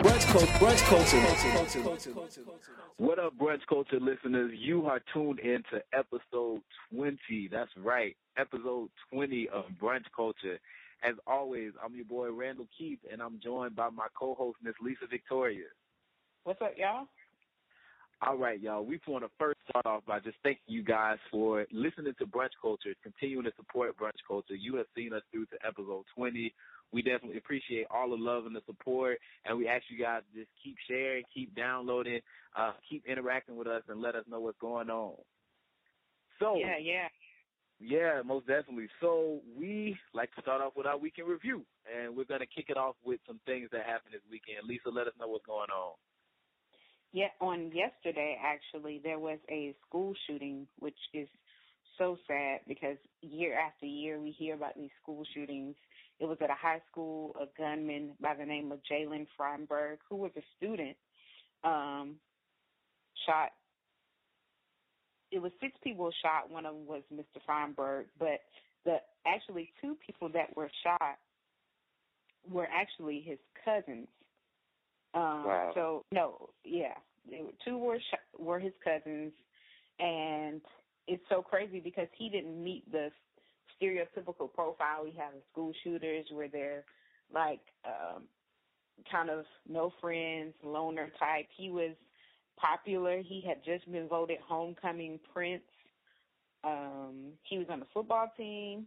Brunch culture. Brunch culture. What up, Brunch Culture listeners? You are tuned in to episode 20. That's right, episode 20 of Brunch Culture. As always, I'm your boy Randall Keith, and I'm joined by my co-host Miss Lisa Victoria. What's up, y'all? All right, y'all. We want to first start off by just thanking you guys for listening to Brunch Culture, continuing to support Brunch Culture. You have seen us through to episode 20 we definitely appreciate all the love and the support. And we ask you guys to just keep sharing, keep downloading, uh, keep interacting with us, and let us know what's going on. So yeah, yeah. Yeah, most definitely. So we like to start off with our weekend review, and we're going to kick it off with some things that happened this weekend. Lisa, let us know what's going on. Yeah, on yesterday actually there was a school shooting, which is so sad because year after year we hear about these school shootings it was at a high school, a gunman by the name of Jaylen Feinberg, who was a student, um, shot. It was six people shot. One of them was Mr. Feinberg, but the actually two people that were shot were actually his cousins. Um, wow. So no, yeah, two were sh- were his cousins, and it's so crazy because he didn't meet the stereotypical profile we have in school shooters where they're like um kind of no friends, loner type. He was popular. He had just been voted homecoming prince. Um, he was on the football team.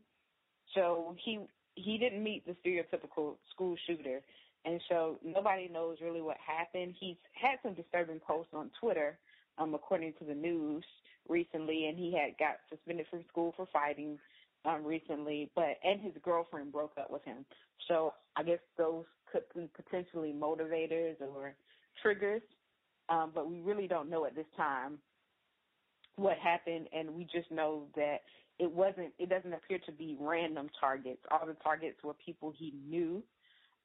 So he he didn't meet the stereotypical school shooter. And so nobody knows really what happened. He's had some disturbing posts on Twitter, um, according to the news recently, and he had got suspended from school for fighting um, recently, but and his girlfriend broke up with him. So I guess those could be potentially motivators or triggers, um, but we really don't know at this time what happened, and we just know that it wasn't. It doesn't appear to be random targets. All the targets were people he knew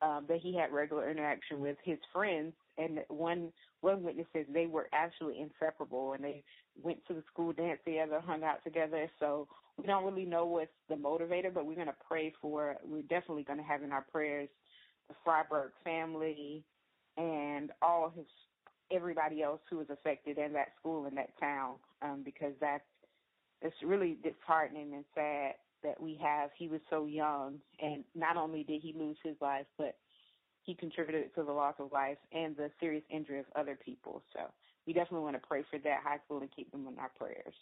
um, that he had regular interaction with, his friends, and one one witness says they were actually inseparable, and they went to the school dance together, hung out together. So we don't really know what's the motivator, but we're going to pray for. We're definitely going to have in our prayers the Fryberg family and all his everybody else who was affected in that school in that town, um, because that's it's really disheartening and sad that we have. He was so young, and not only did he lose his life, but he contributed to the loss of life and the serious injury of other people. So we definitely want to pray for that high school and keep them in our prayers.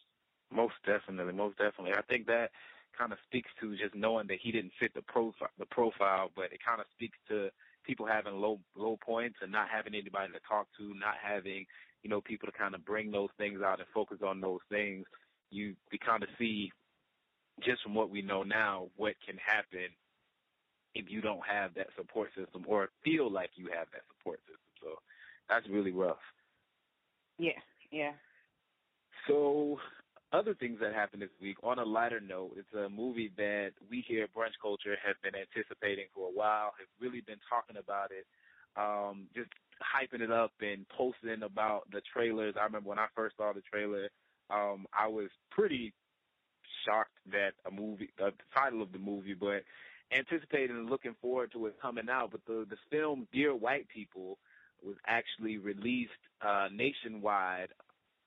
Most definitely, most definitely. I think that kind of speaks to just knowing that he didn't fit the profile, the profile, but it kind of speaks to people having low low points and not having anybody to talk to, not having you know people to kind of bring those things out and focus on those things. You we kind of see just from what we know now what can happen if you don't have that support system or feel like you have that support system. So that's really rough. Yeah, yeah. So other things that happened this week, on a lighter note, it's a movie that we here at Brunch Culture have been anticipating for a while, have really been talking about it, um, just hyping it up and posting about the trailers. I remember when I first saw the trailer, um, I was pretty shocked that a movie, uh, the title of the movie, but anticipating and looking forward to it coming out. But the the film Dear White People was actually released uh, nationwide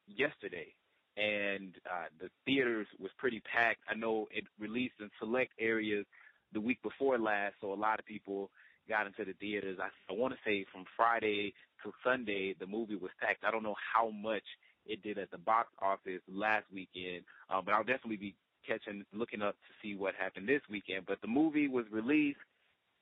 yesterday, and uh, the theaters was pretty packed. I know it released in select areas the week before last, so a lot of people got into the theaters. I, I want to say from Friday to Sunday, the movie was packed. I don't know how much it did at the box office last weekend, uh, but I'll definitely be catching, looking up to see what happened this weekend. But the movie was released,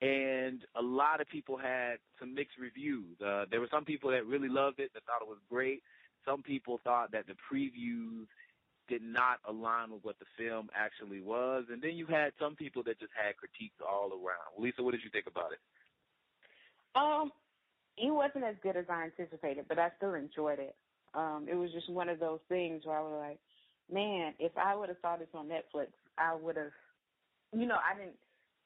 and a lot of people had some mixed reviews. Uh, there were some people that really loved it, that thought it was great. Some people thought that the previews did not align with what the film actually was, and then you had some people that just had critiques all around. Lisa, what did you think about it? Um, it wasn't as good as I anticipated, but I still enjoyed it. Um, it was just one of those things where I was like, man, if I would have saw this on Netflix, I would have, you know, I didn't.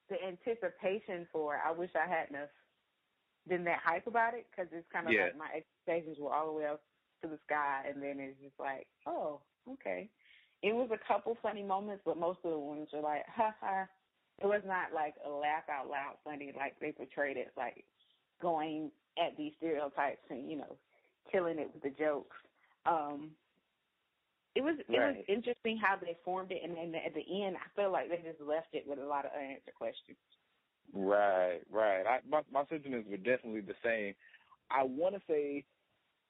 The anticipation for it, I wish I hadn't have been that hype about it because it's kind of Yeah. like my expectations were all the way up to the sky, and then it's just like, oh, okay. It was a couple funny moments, but most of the ones were like, ha ha. It was not like a laugh out loud funny like they portrayed it, like going at these stereotypes and you know killing it with the jokes. Um, it was it was interesting how they formed it, and then at the end, I feel like they just left it with a lot of unanswered questions. Right, right. I, my my sentiments were definitely the same. I want to say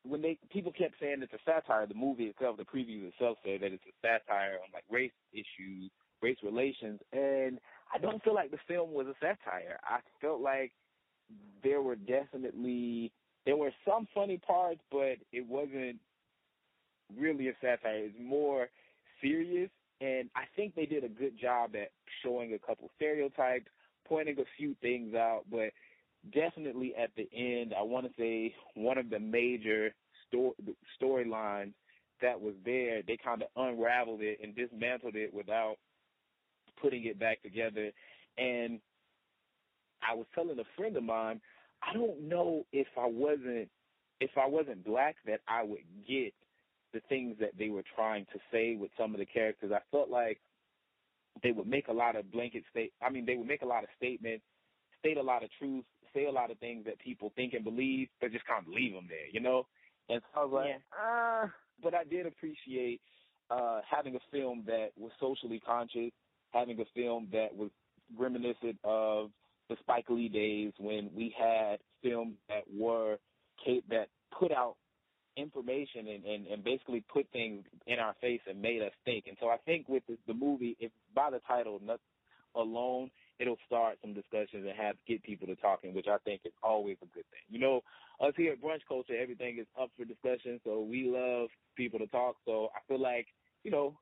when they people kept saying it's a satire, the movie itself, the preview itself said that it's a satire on like race issues, race relations, and I don't feel like the film was a satire. I felt like there were definitely there were some funny parts, but it wasn't really a satire. It's more serious, and I think they did a good job at showing a couple stereotypes, pointing a few things out, but definitely at the end, I want to say one of the major sto- storylines that was there, they kind of unraveled it and dismantled it without putting it back together. And I was telling a friend of mine, I don't know if I wasn't if I wasn't black that I would get the things that they were trying to say with some of the characters. I felt like they would make a lot of blanket state. I mean, they would make a lot of statements, state a lot of truth, say a lot of things that people think and believe, but just kind of leave them there, you know. And so I was like, Yeah. ah. But I did appreciate uh, having a film that was socially conscious, having a film that was reminiscent of the Spike Lee days when we had films that were that put out information and, and, and basically put things in our face and made us think. And so I think with the, the movie, if by the title alone, it'll start some discussions and have get people to talking, which I think is always a good thing. You know, us here at Brunch Culture, everything is up for discussion, so we love people to talk. So I feel like, you know,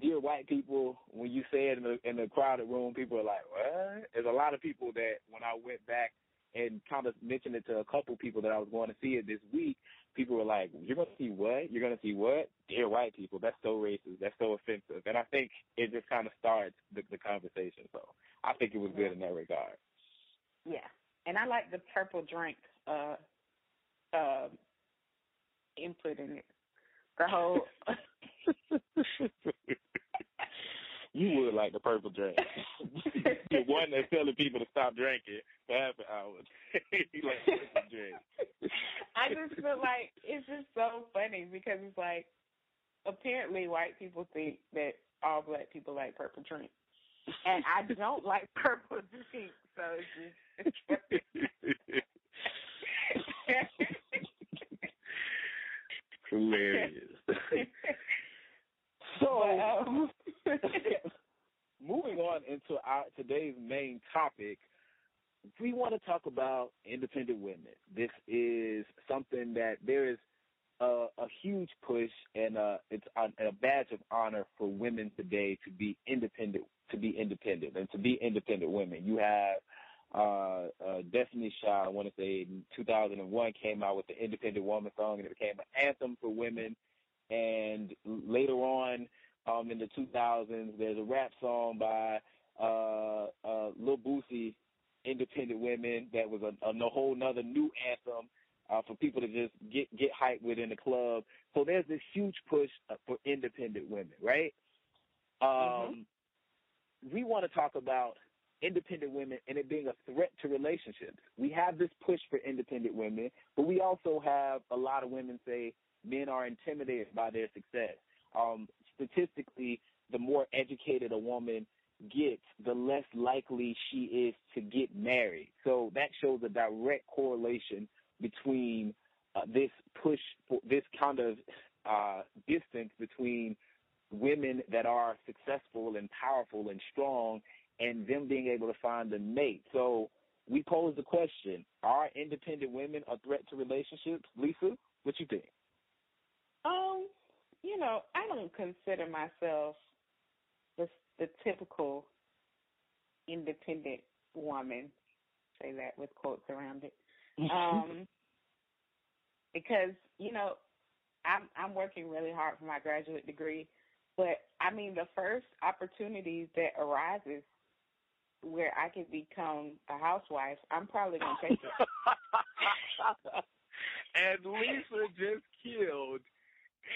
dear white people, when you say it in the, in a crowded room, people are like, what? There's a lot of people that when I went back and kind of mentioned it to a couple people that I was going to see it this week, people were like, you're going to see what? You're going to see what? Dear white people, that's so racist. That's so offensive. And I think it just kind of starts the, the conversation. So I think it was good in that regard. Yeah, and I like the purple drink uh, uh, input in it. The whole you would like the purple drink. the one that's telling people to stop drinking for half an hour. you like purple drink. I just feel like it's just so funny because it's like apparently white people think that all black people like purple drink, and I don't like purple drink, so it's just. Hilarious. So, um, moving on into our today's main topic, we want to talk about independent women. This is something that there is a, a huge push, and uh, it's a, a badge of honor for women today to be independent, to be independent, and to be independent women. You have uh, uh, Destiny Child, I want to say in 2001 came out with the Independent Woman song, and it became an anthem for women. And later on, um, in the 2000s, there's a rap song by uh, uh, Lil Boosie, Independent Women, that was a, a whole nother new anthem uh, for people to just get get hyped with in the club. So there's this huge push uh, for independent women, right? Um, We want to talk about independent women and it being a threat to relationships. We have this push for independent women, but we also have a lot of women say men are intimidated by their success. Um, statistically, the more educated a woman gets, the less likely she is to get married. So that shows a direct correlation between uh, this push, for this kind of uh, distance between women that are successful and powerful and strong and them being able to find a mate. So we pose the question, are independent women a threat to relationships? Lisa, what you think? Um, you know, I don't consider myself the the typical independent woman. Say that with quotes around it. Um, because you know, I'm I'm working really hard for my graduate degree, but I mean the first opportunity that arises where I can become a housewife, I'm probably gonna take it. and Lisa just killed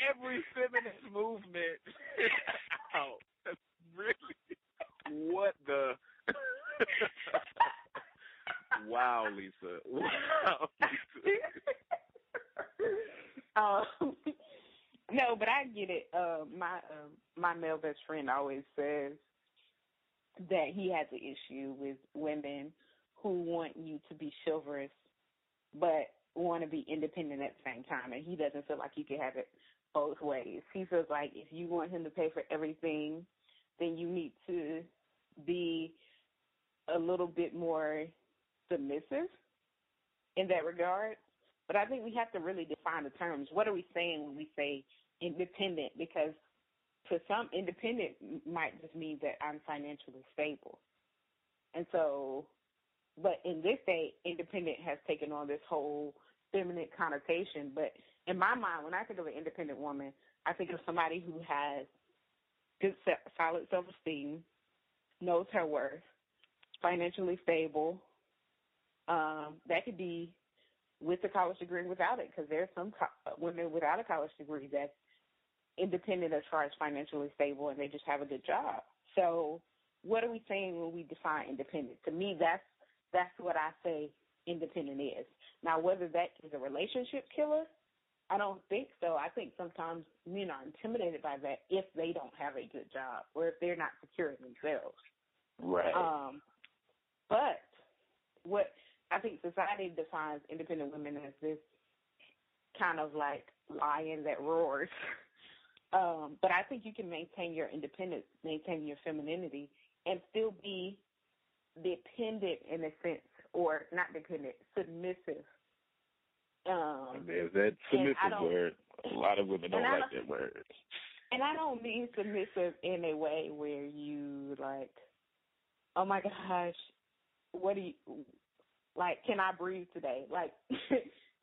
every feminist movement out. really what the Wow, Lisa. Wow. um, no, but I get it. Uh, my uh, my male best friend always says that he has an issue with women who want you to be chivalrous, but want to be independent at the same time, and he doesn't feel like you can have it both ways. He feels like if you want him to pay for everything, then you need to be a little bit more submissive in that regard. But I think we have to really define the terms. What are we saying when we say independent? Because for some, independent might just mean that I'm financially stable. And so, but in this day, independent has taken on this whole feminine connotation. But in my mind, when I think of an independent woman, I think of somebody who has good, solid self-esteem, knows her worth, financially stable. Um, that could be with a college degree and without it, because there's some co- women without a college degree that's independent as far as financially stable, and they just have a good job. So, what are we saying when we define independent? To me, that's that's what I say independent is. Now, whether that is a relationship killer, I don't think so. I think sometimes men are intimidated by that if they don't have a good job or if they're not secure in themselves. Right. Um, but what I think society defines independent women as this kind of like lion that roars. Um, but I think you can maintain your independence, maintain your femininity, and still be dependent in a sense, or not dependent, submissive. Um, There's that submissive word. A lot of women don't like don't- that word. And I don't mean submissive in a way where you like, oh my gosh, what do you like? Can I breathe today? Like,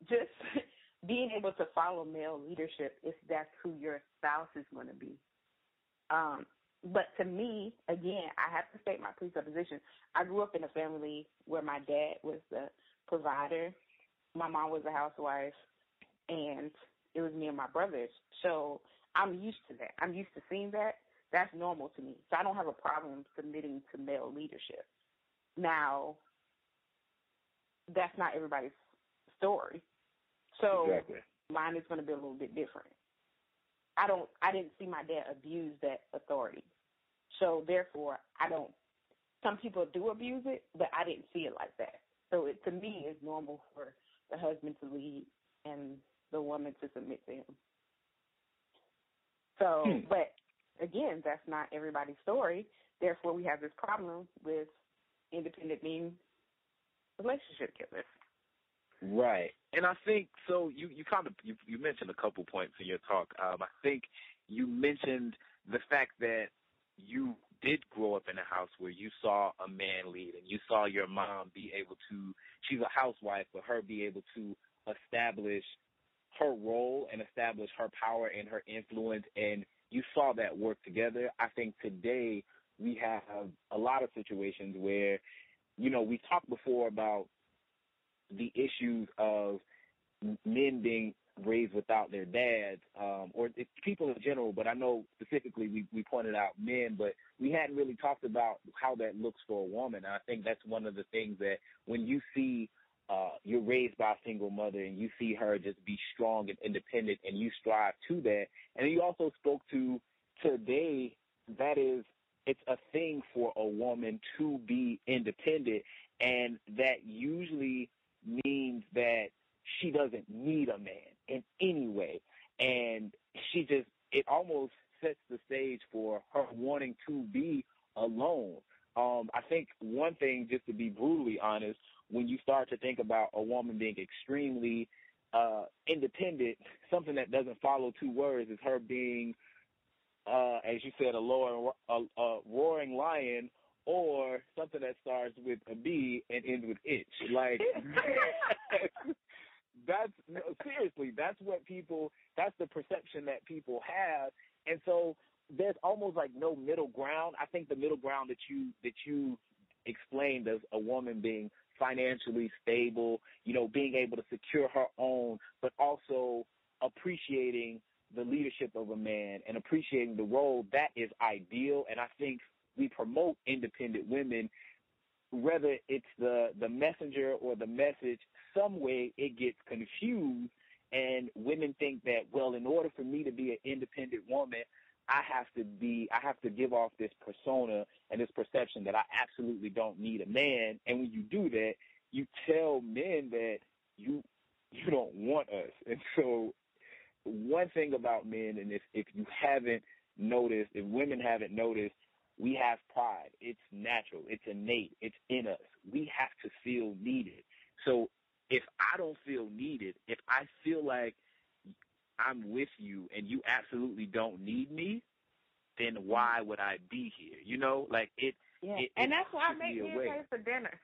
just being able to follow male leadership if that's who your spouse is going to be. Um, but to me, again, I have to state my presupposition. I grew up in a family where my dad was the provider, my mom was a housewife, and it was me and my brothers. So I'm used to that. I'm used to seeing that. That's normal to me. So I don't have a problem submitting to male leadership. Now, that's not everybody's story. So exactly. mine is going to be a little bit different. I don't. I didn't see my dad abuse that authority, so therefore I don't. Some people do abuse it, but I didn't see it like that. So it, to me, it's normal for the husband to lead and the woman to submit to him. So, Hmm. but again, that's not everybody's story. Therefore, we have this problem with independent being relationship killers. Right. And I think so you, you kind of you, you mentioned a couple points in your talk. Um I think you mentioned the fact that you did grow up in a house where you saw a man lead and you saw your mom be able to she's a housewife but her be able to establish her role and establish her power and her influence and you saw that work together. I think today we have a lot of situations where you know, we talked before about the issues of men being raised without their dads, um, or people in general, but I know specifically we, we pointed out men, but we hadn't really talked about how that looks for a woman. And I think that's one of the things that when you see uh, you're raised by a single mother and you see her just be strong and independent and you strive to that. And you also spoke to today that is it's a thing for a woman to be independent and that usually means that she doesn't need a man in any way and she just it almost sets the stage for her wanting to be alone um i think one thing just to be brutally honest when you start to think about a woman being extremely uh independent something that doesn't follow two words is her being uh, as you said, a, lower, a, a roaring lion, or something that starts with a B and ends with itch. Like, that's no, seriously, that's what people. That's the perception that people have, and so there's almost like no middle ground. I think the middle ground that you that you explained as a woman being financially stable, you know, being able to secure her own, but also appreciating the leadership of a man and appreciating the role that is ideal. And I think we promote independent women, whether it's the the messenger or the message, some way it gets confused, and women think that well, in order for me to be an independent woman, I have to be, I have to give off this persona and this perception that I absolutely don't need a man. And when you do that, you tell men that you you don't want us. And so, one thing about men, and if if you haven't noticed, if women haven't noticed, we have pride. It's natural. It's innate. It's in us. We have to feel needed. So if I don't feel needed, if I feel like I'm with you and you absolutely don't need me, then mm-hmm. why would I be here? You know, like it. Yeah, it, and it that's why I make me me pay for dinner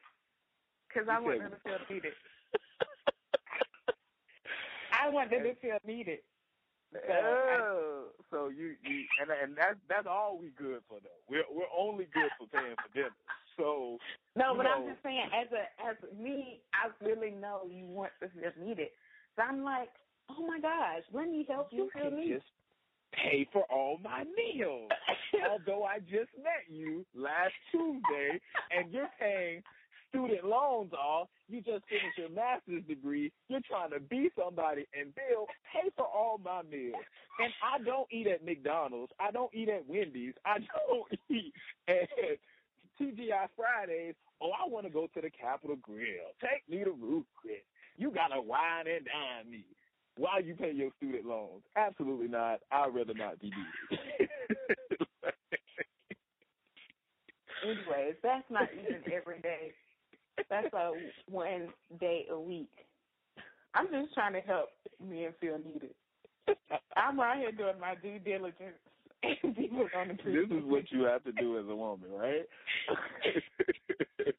because I want them to feel needed. I want them to feel needed. So I- Oh, so you you and and that's that's all we good for though. We're we're only good for paying for dinner. So No, but I'm just saying, as a as me, I really know you want to feel needed. So I'm like, oh my gosh, let me help you, you feel needed. just pay for all my meals. Although I just met you last Tuesday and you're paying student loans off, you just finished your master's degree, you're trying to be somebody and Bill, pay for all my meals. And I don't eat at McDonald's. I don't eat at Wendy's. I don't eat at TGI Fridays. Oh, I want to go to the Capital Grille. Take me to Ruth Chris. You gotta wine and dine me while you pay your student loans. Absolutely not. I'd rather not be needed. Anyways, that's not even every day. That's a one day a week. I'm just trying to help men feel needed. I'm right here doing my due diligence. and people don't this is what you have to do as a woman, right?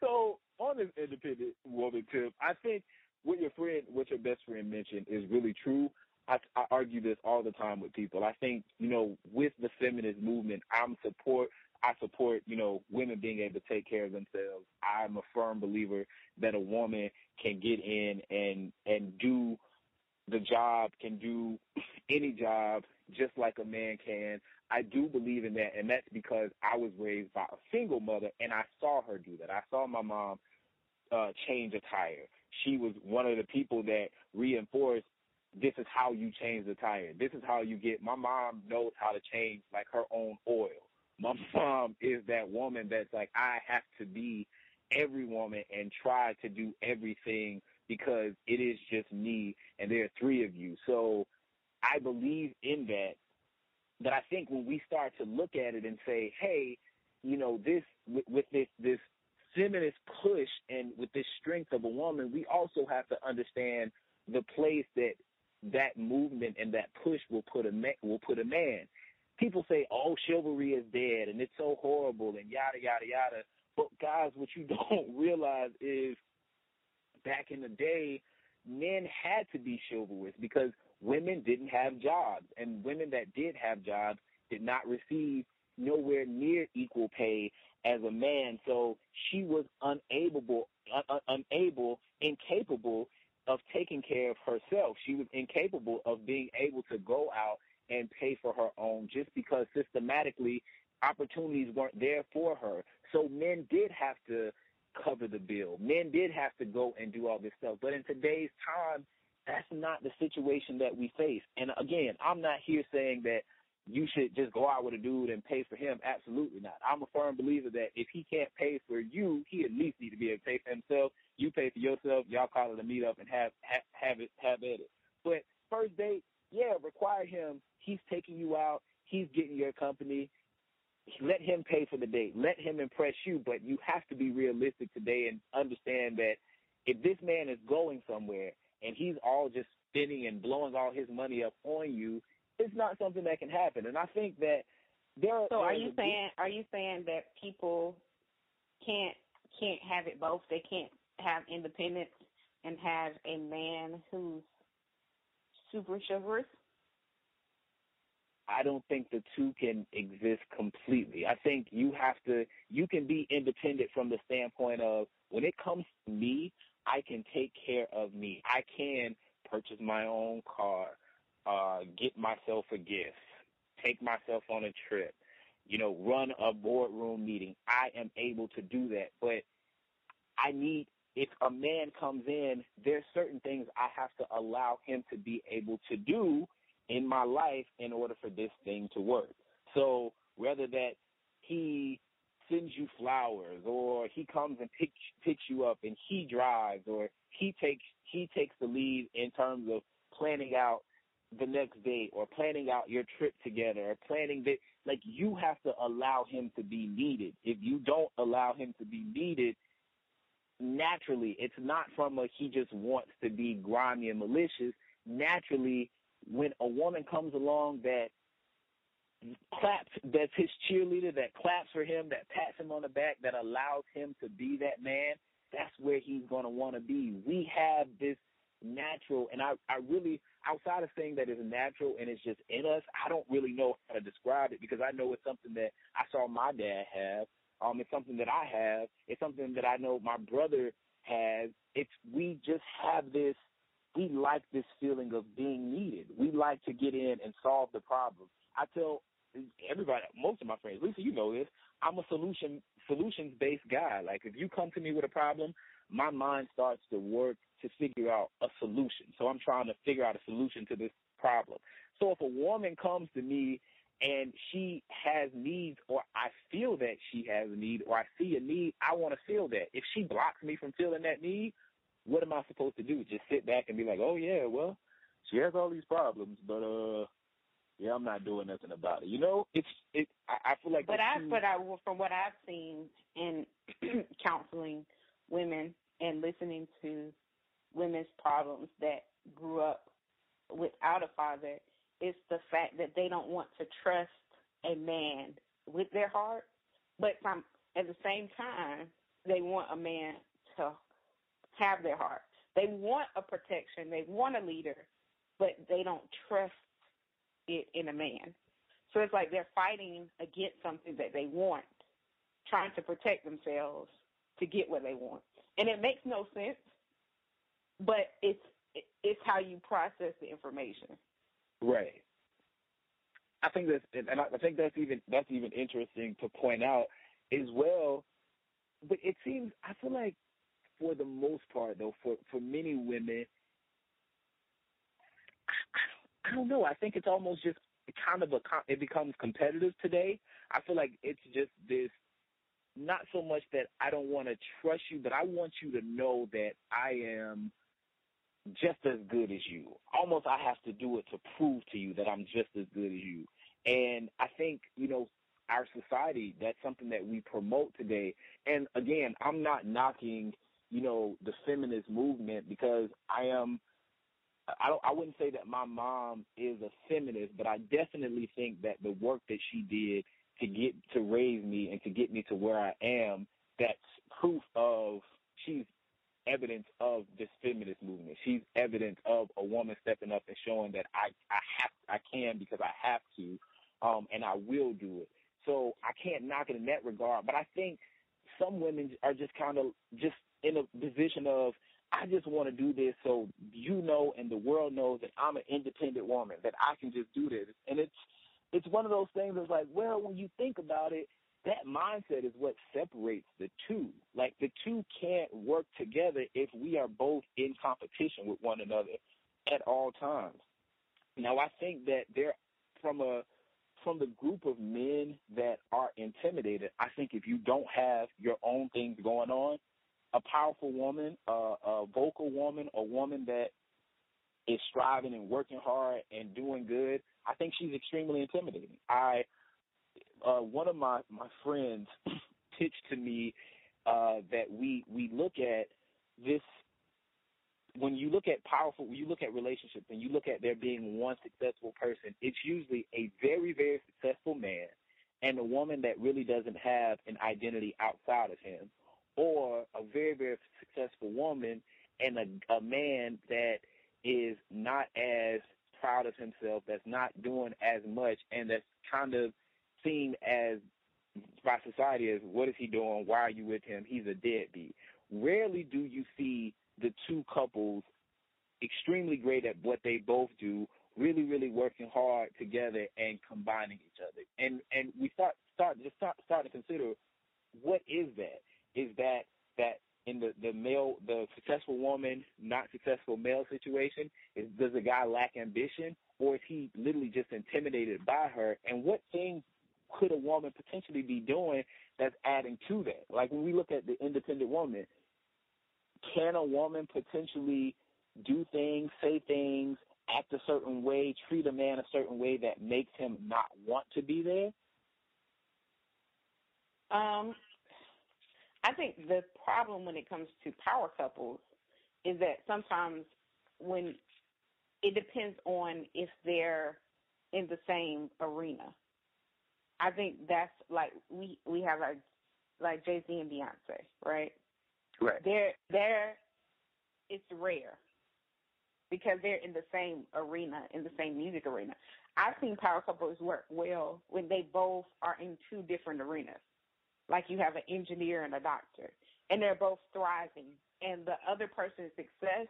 so on this independent woman tip, I think what your friend, what your best friend mentioned is really true. I, I argue this all the time with people. I think you know, with the feminist movement, I'm support. I support you know women being able to take care of themselves. I'm a firm believer that a woman can get in and and do the job, can do any job just like a man can. I do believe in that, and that's because I was raised by a single mother, and I saw her do that. I saw my mom uh, change a tire. She was one of the people that reinforced this is how you change the tire. This is how you get. My mom knows how to change like her own oil. My mom is that woman that's like I have to be every woman and try to do everything because it is just me and there are three of you. So I believe in that. But I think when we start to look at it and say, hey, you know, this with, with this this feminist push and with this strength of a woman, we also have to understand the place that that movement and that push will put a ma- will put a man. People say, "Oh, chivalry is dead and it's so horrible and yada yada yada." But guys, what you don't realize is back in the day, men had to be chivalrous because women didn't have jobs, and women that did have jobs did not receive nowhere near equal pay as a man. So she was unable, un- unable, incapable of taking care of herself. She was incapable of being able to go out and pay for her own just because systematically opportunities weren't there for her. So men did have to cover the bill. Men did have to go and do all this stuff. But in today's time, that's not the situation that we face. And again, I'm not here saying that you should just go out with a dude and pay for him. Absolutely not. I'm a firm believer that if he can't pay for you, he at least need to be able to pay for himself. You pay for yourself. Y'all call it a meetup and have have, have it have at it. But first date, yeah, require him. He's taking you out. He's getting your company. Let him pay for the date. Let him impress you. But you have to be realistic today and understand that if this man is going somewhere and he's all just spending and blowing all his money up on you, it's not something that can happen. And I think that there. So are you saying are you saying that people can't can't have it both? They can't have independence and have a man who's super chivalrous? I don't think the two can exist completely. I think you have to you can be independent from the standpoint of when it comes to me, I can take care of me. I can purchase my own car, uh, get myself a gift, take myself on a trip, you know, run a boardroom meeting. I am able to do that. But I need if a man comes in, there's certain things I have to allow him to be able to do in my life in order for this thing to work. So whether that he sends you flowers or he comes and picks picks you up and he drives or he takes he takes the lead in terms of planning out the next date or planning out your trip together or planning that like you have to allow him to be needed. If you don't allow him to be needed, naturally it's not from a he just wants to be grimy and malicious. Naturally, when a woman comes along that claps that's his cheerleader, that claps for him, that pats him on the back, that allows him to be that man, that's where he's gonna wanna be. We have this natural and I, I really outside of saying that it's natural and it's just in us, I don't really know how to describe it because I know it's something that I saw my dad have. Um, it's something that I have. It's something that I know my brother has. It's we just have this we like this feeling of being needed. We like to get in and solve the problem. I tell everybody, most of my friends, Lisa, you know this. I'm a solution solutions based guy. Like if you come to me with a problem, my mind starts to work to figure out a solution. So I'm trying to figure out a solution to this problem. So if a woman comes to me and she has needs or I feel that she has a need or I see a need, I want to feel that. If she blocks me from feeling that need, what am I supposed to do? Just sit back and be like, "Oh yeah, well, she has all these problems, but uh yeah, I'm not doing nothing about it. You know, it's it. I, I feel like. But I, but I, from what I've seen in counseling women and listening to women's problems that grew up without a father, it's the fact that they don't want to trust a man with their heart, but from, at the same time, they want a man to have their heart. They want a protection. They want a leader, but they don't trust it in a man. So it's like they're fighting against something that they want, trying to protect themselves to get what they want. And it makes no sense, but it's it's how you process the information. Right. I think that's and I think that's even that's even interesting to point out as well. But it seems I feel like for the most part though, for for many women, I don't know. I think it's almost just kind of a it becomes competitive today. I feel like it's just this not so much that I don't want to trust you, but I want you to know that I am just as good as you. Almost I have to do it to prove to you that I'm just as good as you. And I think, you know, our society, that's something that we promote today. And again, I'm not knocking, you know, the feminist movement because I am I don't I wouldn't say that my mom is a feminist, but I definitely think that the work that she did to get to raise me and to get me to where I am, that's proof of she's evidence of this feminist movement. She's evidence of a woman stepping up and showing that I I have I can because I have to, um, and I will do it. So I can't knock it in that regard. But I think some women are just kind of just in a position of I just want to do this so you know and the world knows that I'm an independent woman, that I can just do this. And it's it's one of those things that's like, well, when you think about it, that mindset is what separates the two. Like the two can't work together if we are both in competition with one another at all times. Now I think that there from a from the group of men that are intimidated, I think if you don't have your own things going on, a powerful woman, uh, a vocal woman, a woman that is striving and working hard and doing good, I think she's extremely intimidating. I uh, one of my my friends pitched to me uh, that we we look at this when you look at powerful, when you look at relationships and you look at there being one successful person, it's usually a very very successful man and a woman that really doesn't have an identity outside of him or a very, very successful woman and a, a man that is not as proud of himself, that's not doing as much, and that's kind of seen as by society as what is he doing? Why are you with him? He's a deadbeat. Rarely do you see the two couples extremely great at what they both do, really, really working hard together and combining each other. And and we start start just start start to consider what is that? Is that that in the the male the successful woman not successful male situation is does the guy lack ambition? Or is he literally just intimidated by her? And what things could a woman potentially be doing that's adding to that? Like when we look at the independent woman can a woman potentially do things say things act a certain way treat a man a certain way that makes him not want to be there? Um I think the problem when it comes to power couples is that sometimes when it depends on if they're in the same arena. I think that's like we we have like like Jay Z and Beyonce, right? Right. They're they're it's rare because they're in the same arena, in the same music arena. I've seen power couples work well when they both are in two different arenas like you have an engineer and a doctor, and they're both thriving, and the other person's success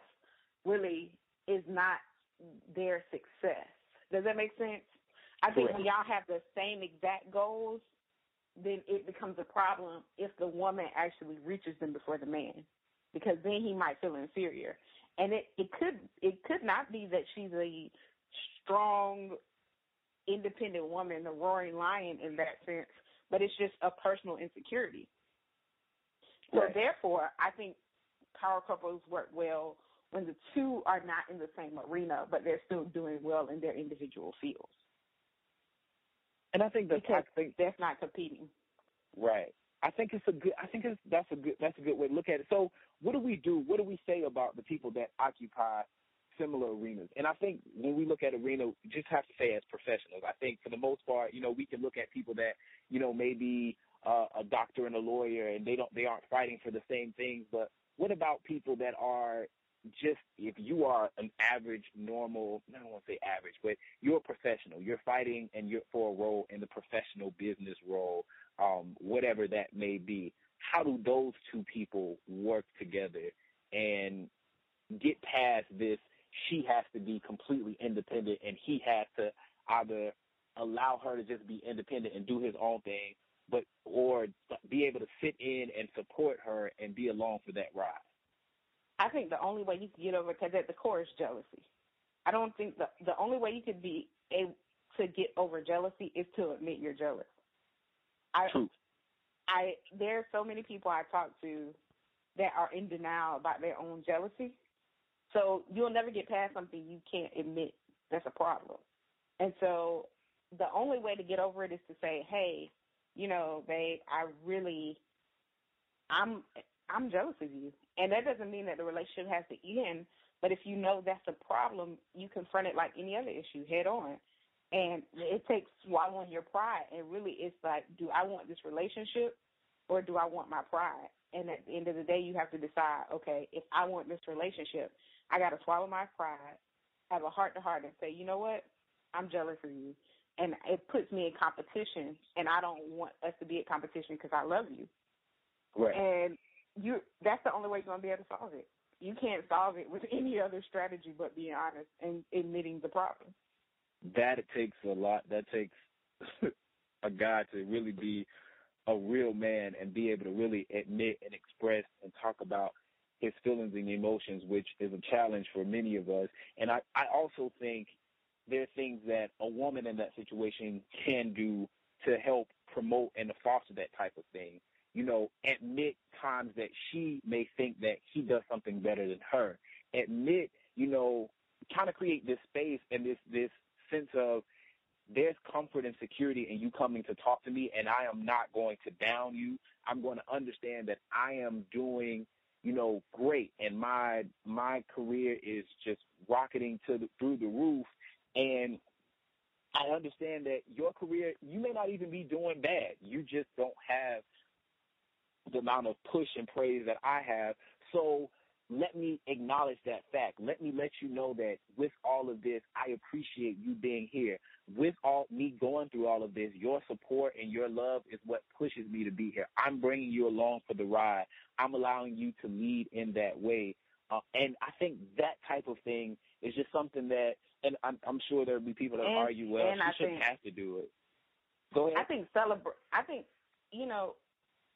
really is not their success. Does that make sense? I think when y'all have the same exact goals, then it becomes a problem if the woman actually reaches them before the man, because then he might feel inferior. And it, it could it could not be that she's a strong, independent woman, a roaring lion in that sense but it's just a personal insecurity. So right. therefore, I think power couples work well when the two are not in the same arena, but they're still doing well in their individual fields. And I think that's because I think that's not competing. Right. I think it's a good. I think it's that's a good. That's a good way to look at it. So, what do we do? What do we say about the people that occupy similar arenas? And I think when we look at arena, we just have to say as professionals. I think for the most part, you know, we can look at people that you know, maybe uh, a doctor and a lawyer, and they don't they aren't fighting for the same things. But what about people that are just if you are an average, normal, I don't want to say average, but you're a professional. You're fighting and you're for a role in the professional business role, um, whatever that may be. How do those two people work together and get past this? She has to be completely independent, and he has to either allow her to just be independent and do his own thing, but or be able to sit in and support her and be along for that ride. I think the only way you can get over because at the core is jealousy. I don't think the the only way you could be able to get over jealousy is to admit you're jealous. I True. I there are so many people I talk to that are in denial about their own jealousy. So you'll never get past something you can't admit that's a problem. And so the only way to get over it is to say, "Hey, you know, babe, I really, I'm, I'm jealous of you," and that doesn't mean that the relationship has to end. But if you know that's a problem, you confront it like any other issue head on. And it takes swallowing your pride. And really, it's like, do I want this relationship or do I want my pride? And at the end of the day, you have to decide, okay, if I want this relationship, I got to swallow my pride, have a heart to heart, and say, you know what? I'm jealous of you and it puts me in competition, and I don't want us to be in competition because I love you. Right. And you that's the only way you're gonna be able to solve it. You can't solve it with any other strategy but being honest and admitting the problem. That it takes a lot. That takes a guy to really be a real man and be able to really admit and express and talk about his feelings and emotions, which is a challenge for many of us. And I, I also think there are things that a woman in that situation can do to help promote and to foster that type of thing. You know, admit times that she may think that he does something better than her. Admit, you know, kind of create this space and this this sense of there's comfort and security in you coming to talk to me and I am not going to down you. I'm going to understand that I am doing, you know, great and my my career is just rocketing to the, through the roof and I understand that your career, you may not even be doing bad. You just don't have the amount of push and praise that I have. So let me acknowledge that fact. Let me let you know that with all of this, I appreciate you being here. With all me going through all of this, your support and your love is what pushes me to be here. I'm bringing you along for the ride. I'm allowing you to lead in that way. Uh, and I think that type of thing is just something that, and I'm, I'm sure there'll be people that And- argue, well, she I shouldn't think- have to do it. Go ahead. I think celebrate. I think you know,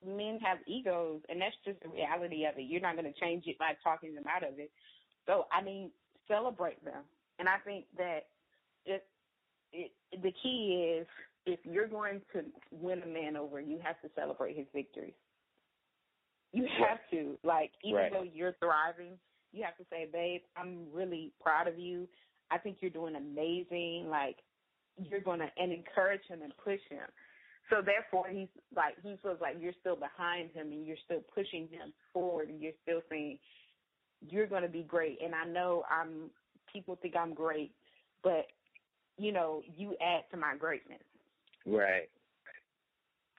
men have egos, and that's just the reality of it. You're not going to change it by talking them out of it. So I mean, celebrate them, and I think that it, it the key is if you're going to win a man over, you have to celebrate his victories. You have to like, even Right. though you're thriving, you have to say, "Babe, I'm really proud of you. I think you're doing amazing. Like, you're gonna and encourage him and push him. So therefore, he's like he feels like you're still behind him and you're still pushing him forward and you're still saying you're going to be great. And I know I'm people think I'm great, but you know you add to my greatness. Right.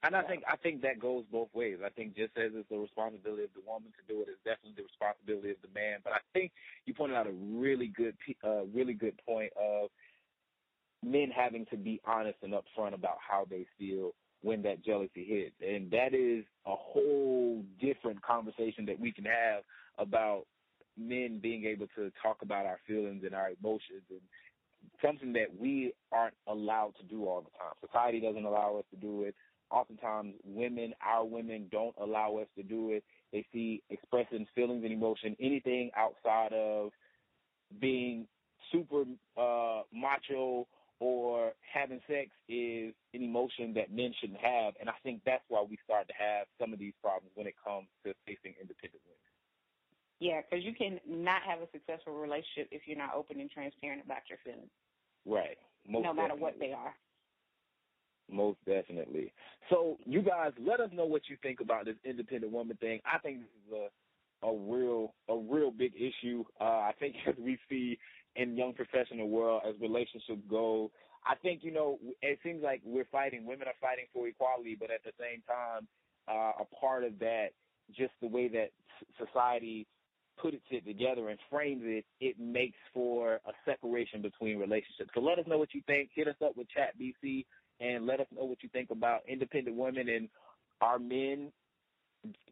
And I think I think that goes both ways. I think just as it's the responsibility of the woman to do it, it's definitely the responsibility of the man. But I think you pointed out a really good, uh, really good point of men having to be honest and upfront about how they feel when that jealousy hits, and that is a whole different conversation that we can have about men being able to talk about our feelings and our emotions and something that we aren't allowed to do all the time. Society doesn't allow us to do it. Oftentimes, women, our women, don't allow us to do it. They see expressing feelings and emotion, anything outside of being super uh, macho or having sex is an emotion that men shouldn't have. And I think that's why we start to have some of these problems when it comes to facing independent women. Yeah, because you can not have a successful relationship if you're not open and transparent about your feelings, Right. Most no matter what they are. Most definitely. So you guys, let us know what you think about this independent woman thing. I think this is a a real a real big issue. Uh, I think as we see in young professional world as relationships go, I think you know it seems like we're fighting. Women are fighting for equality, but at the same time, uh, a part of that, just the way that society puts it together and frames it, it makes for a separation between relationships. So let us know what you think. Hit us up with Chat BC and let us know what you think about independent women and are men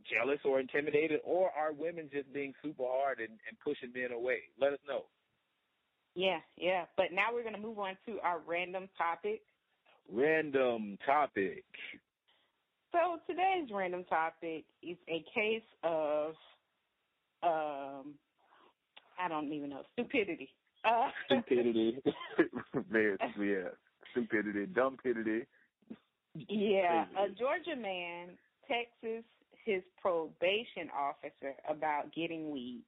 jealous or intimidated or are women just being super hard and, and pushing men away? Let us know. Yeah, yeah. But now we're going to move on to our random topic. Random topic. So today's random topic is a case of, um, I don't even know, stupidity. Uh, Stupidity. Man, yeah. Stupidity. Dumbidity. yeah, a Georgia man texts his probation officer about getting weed.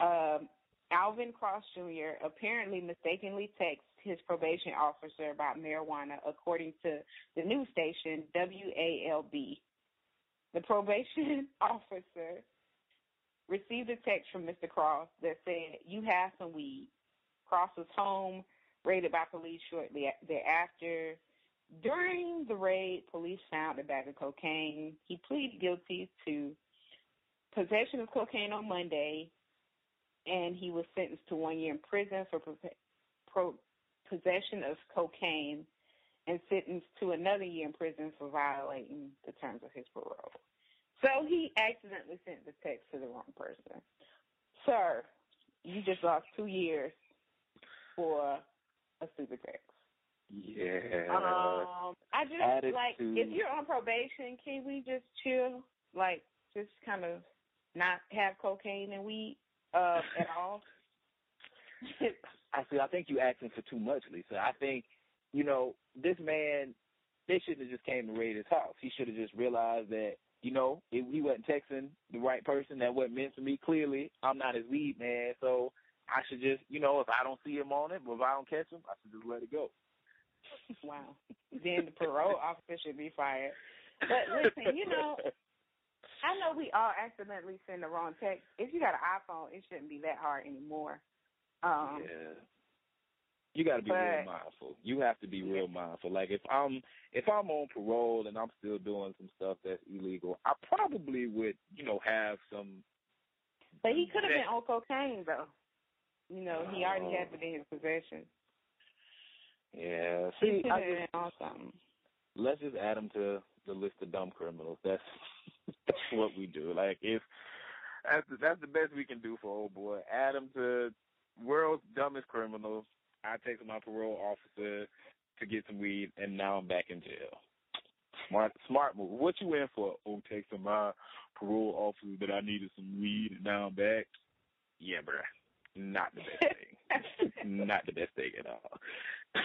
Um, Alvin Cross Jr. apparently mistakenly texts his probation officer about marijuana, according to the news station WALB. The probation officer received a text from Mr. Cross that said, You have some weed. Cross was home, raided by police shortly thereafter. During the raid, police found a bag of cocaine. He pleaded guilty to possession of cocaine on Monday, and he was sentenced to one year in prison for pro- pro- possession of cocaine and sentenced to another year in prison for violating the terms of his parole. So he accidentally sent the text to the wrong person. Sir, you just lost two years for a stupid text. Yeah. Um, I just like if you're on probation, can we just chill? Like just kind of not have cocaine and weed uh, at all. I see. I think you're asking for too much, Lisa. I think, you know, this man, they shouldn't have just came to raid his house. He should have just realized that, you know, if he wasn't texting the right person, that wasn't meant for me. Clearly, I'm not his weed man, so I should just, you know, if I don't see him on it, or if I don't catch him, I should just let it go. wow. Then the parole officer should be fired. But listen, you know, I know we all accidentally send the wrong text. If you got an iPhone, it shouldn't be that hard anymore. Um, yeah. You got to be real mindful. You have to be real mindful. Like if I'm if I'm on parole and I'm still doing some stuff that's illegal, I probably would, you know, have some But he could have been on cocaine though. You know, he already had it in his possession. Yeah. He See, could I have just, been on something. let's just add him to the list of dumb criminals. That's that's what we do. Like if that's the, that's the best we can do for old boy. Add him to world's dumbest criminals. I take my parole officer to get some weed, and now I'm back in jail. Smart, smart move. What you in for? Oh, take some my parole officer that I needed some weed, and now I'm back. Yeah, bruh. Not the best thing. Not the best thing at all.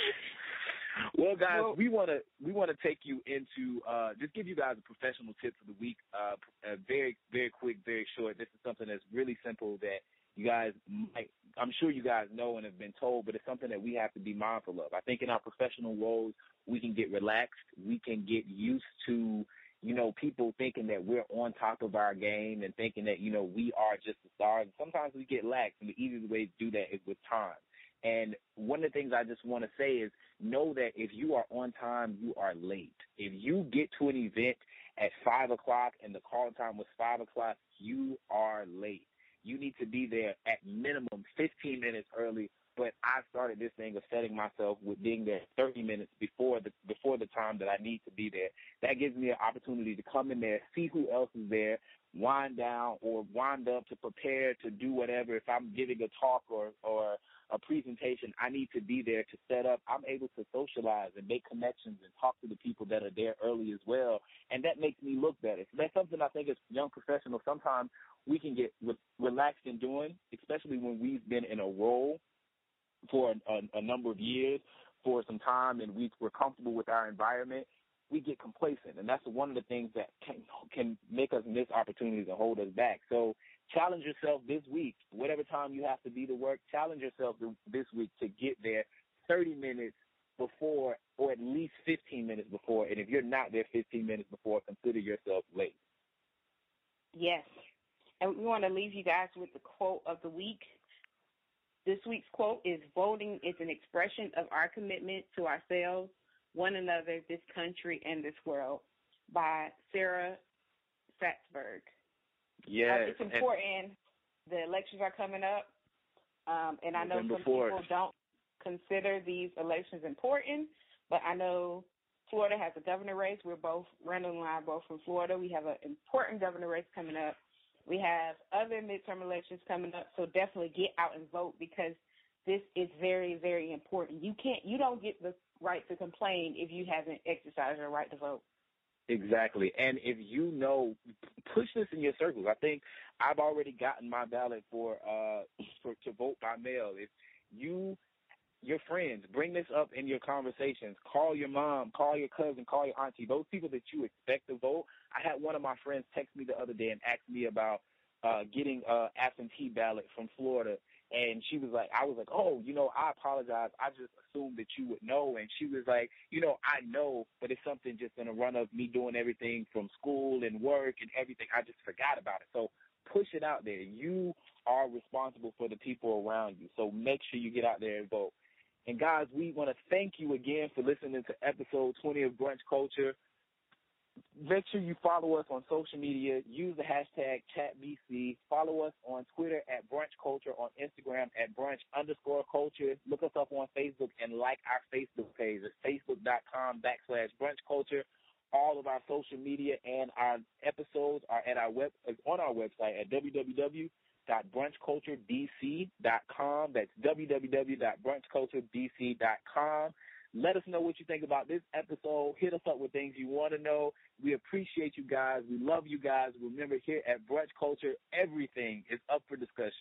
well, guys, Well- we want to we want to take you into uh, just give you guys a professional tip for the week. Uh, uh, very very quick, very short. This is something that's really simple that you guys might I'm sure you guys know and have been told, but it's something that we have to be mindful of. I think in our professional roles, we can get relaxed. We can get used to you know, people thinking that we're on top of our game and thinking that, you know, we are just the stars. Sometimes we get lax, and the easiest way to do that is with time. And one of the things I just want to say is know that if you are on time, you are late. If you get to an event at five o'clock and the call time was five o'clock, you are late. You need to be there at minimum 15 minutes early. But I started this thing of setting myself with being there 30 minutes before the before the time that I need to be there. That gives me an opportunity to come in there, see who else is there, wind down or wind up to prepare to do whatever. If I'm giving a talk or or a presentation, I need to be there to set up. I'm able to socialize and make connections and talk to the people that are there early as well, and that makes me look better. So that's something I think as young professionals sometimes we can get re- relaxed in doing, especially when we've been in a role for a, a, a number of years, for some time, and we, we're comfortable with our environment. We get complacent, and that's one of the things that can can make us miss opportunities and hold us back. So challenge yourself this week, whatever time you have to be to work. Challenge yourself this week to get there 30 minutes before, or at least 15 minutes before. And if you're not there 15 minutes before, consider yourself late. Yes. And we want to leave you guys with the quote of the week. This week's quote is Voting is an expression of our commitment to ourselves, one another, this country, and this world by Sarah Salzberg. Yes, Uh, it's important. The elections are coming up. Um, and I know some 4th. people don't consider these elections important, but I know Florida has a governor race. We're both, Randall and I are both from Florida. We have an important governor race coming up. We have other midterm elections coming up, so definitely get out and vote because this is very, very important. You can't, you don't get the right to complain if you haven't exercised your right to vote. Exactly. And if you know, push this in your circles. I think I've already gotten my ballot for uh for to vote by mail. If you your friends bring this up in your conversations. Call your mom, call your cousin, call your auntie. Those people that you expect to vote. I had one of my friends text me the other day and ask me about uh getting uh absentee ballot from Florida and she was like I was like, "Oh, you know, I apologize. I just assumed that you would know." And she was like, "You know, I know, but it's something just in a run of me doing everything from school and work and everything. I just forgot about it." So push it out there. You are responsible for the people around you. So make sure you get out there and vote. And guys, we want to thank you again for listening to episode 20 of Brunch Culture. Make sure you follow us on social media. Use the hashtag ChatBC. Follow us on Twitter at Brunch Culture, on Instagram at Brunch underscore Culture. Look us up on Facebook and like our Facebook page at facebook.com backslash Brunch Culture. All of our social media and our episodes are at our web on our website at www.brunchculturedc.com. That's www.brunchculturedc.com. Let us know what you think about this episode. Hit us up with things you want to know. We appreciate you guys. We love you guys. Remember, here at Brunch Culture, everything is up for discussion.